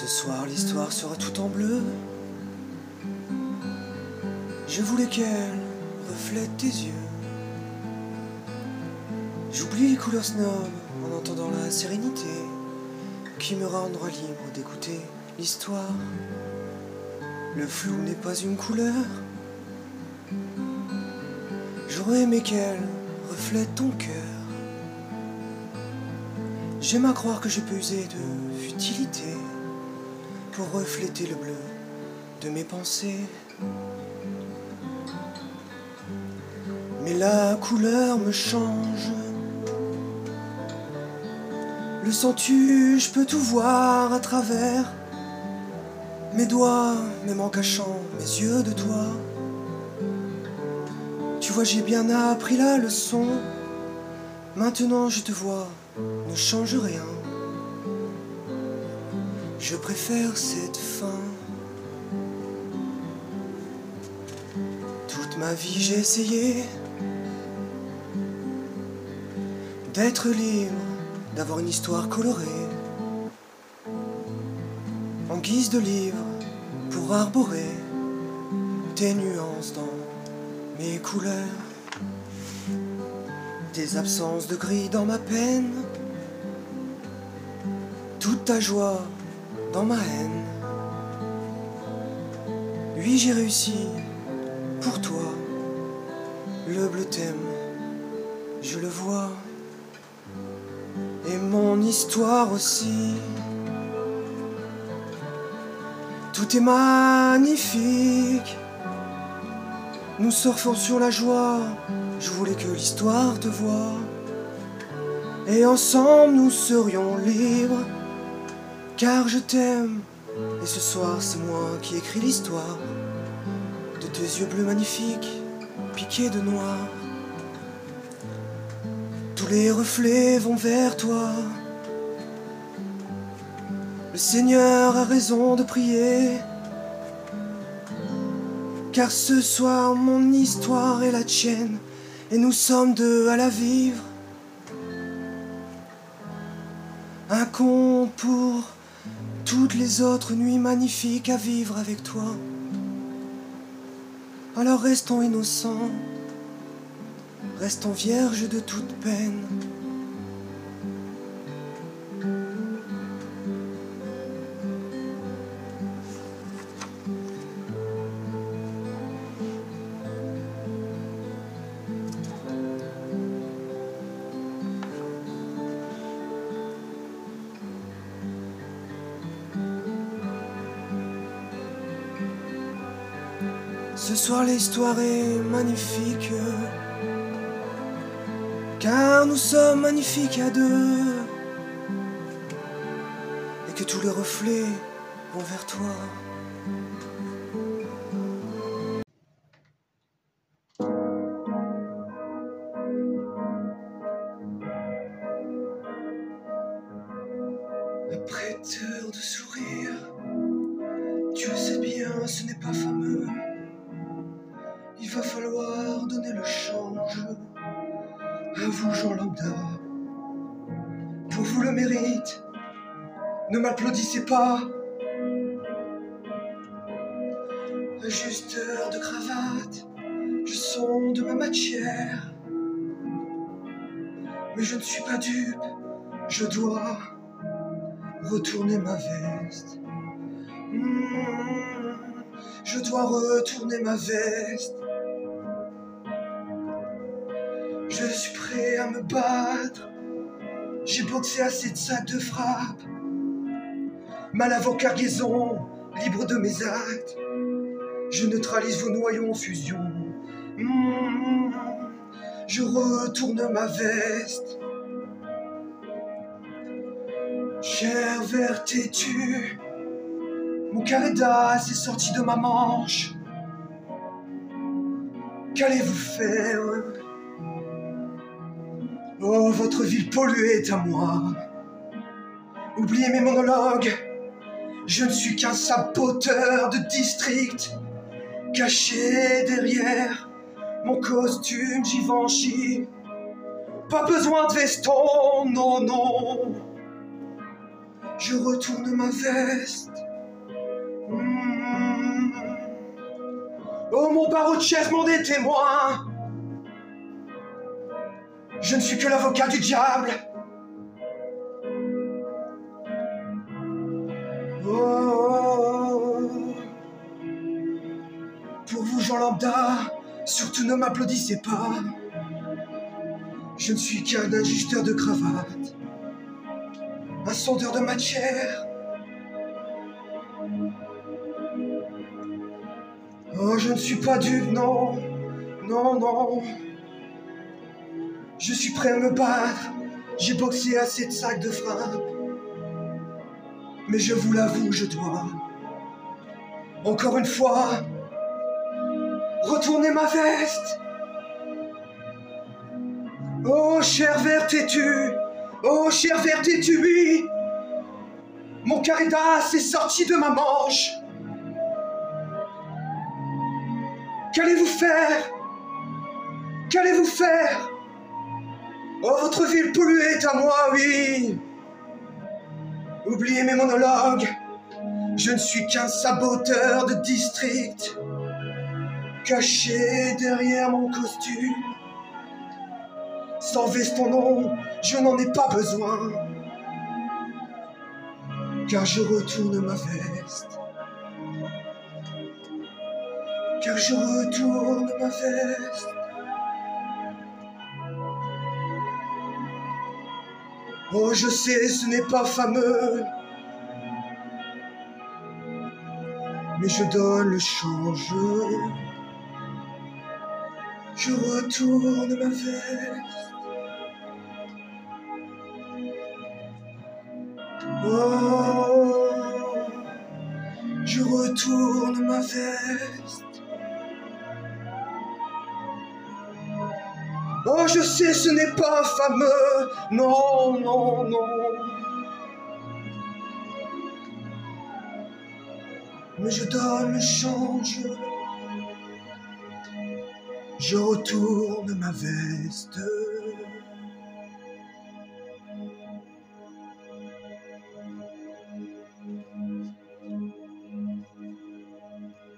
Ce soir l'histoire sera tout en bleu. Je voulais qu'elle reflète tes yeux. J'oublie les couleurs snob en entendant la sérénité qui me rendra libre d'écouter l'histoire. Le flou n'est pas une couleur. J'aurais aimé qu'elle reflète ton cœur. J'aime à croire que je peux user de futilité pour refléter le bleu de mes pensées. Mais la couleur me change. Le sens-tu, je peux tout voir à travers mes doigts, même en cachant mes yeux de toi. Tu vois, j'ai bien appris la leçon. Maintenant je te vois, ne change rien. Je préfère cette fin. Toute ma vie j'ai essayé d'être libre, d'avoir une histoire colorée, en guise de livre pour arborer tes nuances dans mes couleurs, des absences de gris dans ma peine, toute ta joie dans ma haine. Oui, j'ai réussi pour toi. Le bleu t'aime, je le vois. Et mon histoire aussi. Tout est magnifique. Nous surfons sur la joie. Je voulais que l'histoire te voie. Et ensemble nous serions libres. Car je t'aime. Et ce soir, c'est moi qui écris l'histoire. De tes yeux bleus magnifiques, piqués de noir. Tous les reflets vont vers toi. Le Seigneur a raison de prier. Car ce soir, mon histoire est la tienne. Et nous sommes deux à la vivre. Un conte pour toutes les autres nuits magnifiques à vivre avec toi. Alors restons innocents, restons vierges de toute peine. Ce soir l'histoire est magnifique. Car nous sommes magnifiques à deux. Et que tous les reflets vont vers toi. Un prêteur de sourire. Tu le sais bien, ce n'est pas fameux va falloir donner le change à vous, Jean Lambda. Pour vous le mérite, ne m'applaudissez pas. Ajusteur de cravate, je sonde ma matière. Mais je ne suis pas dupe, je dois retourner ma veste. Mmh, je dois retourner ma veste. Je suis prêt à me battre. J'ai boxé assez de sacs de frappe. Mal avant cargaison, libre de mes actes. Je neutralise vos noyaux en fusion. Mmh, je retourne ma veste. Cher vert têtu, mon carré d'as est sorti de ma manche. Qu'allez-vous faire? Oh, votre ville polluée est à moi. Oubliez mes monologues. Je ne suis qu'un saboteur de district, caché derrière mon costume Givenchy. Pas besoin de veston, non, non. Je retourne ma veste. Hmm. Oh mon barreau de chaise, mon des témoins. Je ne suis que l'avocat du diable. Oh. Pour vous, Jean Lambda, surtout ne m'applaudissez pas. Je ne suis qu'un ajusteur de cravate, un sondeur de matière. Oh, je ne suis pas dupe, non, non, non. Je suis prêt à me battre, j'ai boxé assez de sacs de frappe. Mais je vous l'avoue, je dois, encore une fois, retourner ma veste. Oh, cher vert têtu, oh, cher vert têtu, oui, mon caridas est sorti de ma manche. Qu'allez-vous faire? Qu'allez-vous faire? Votre ville polluée est à moi, oui. Oubliez mes monologues. Je ne suis qu'un saboteur de district, caché derrière mon costume. Sans veston nom, je n'en ai pas besoin, car je retourne ma veste. Car je retourne ma veste. Oh, je sais, ce n'est pas fameux. Mais je donne le change. Je retourne ma veste. Oh, je retourne ma veste. Oh, je sais, ce n'est pas fameux. Non, non, non. Mais je donne le change. Je retourne ma veste.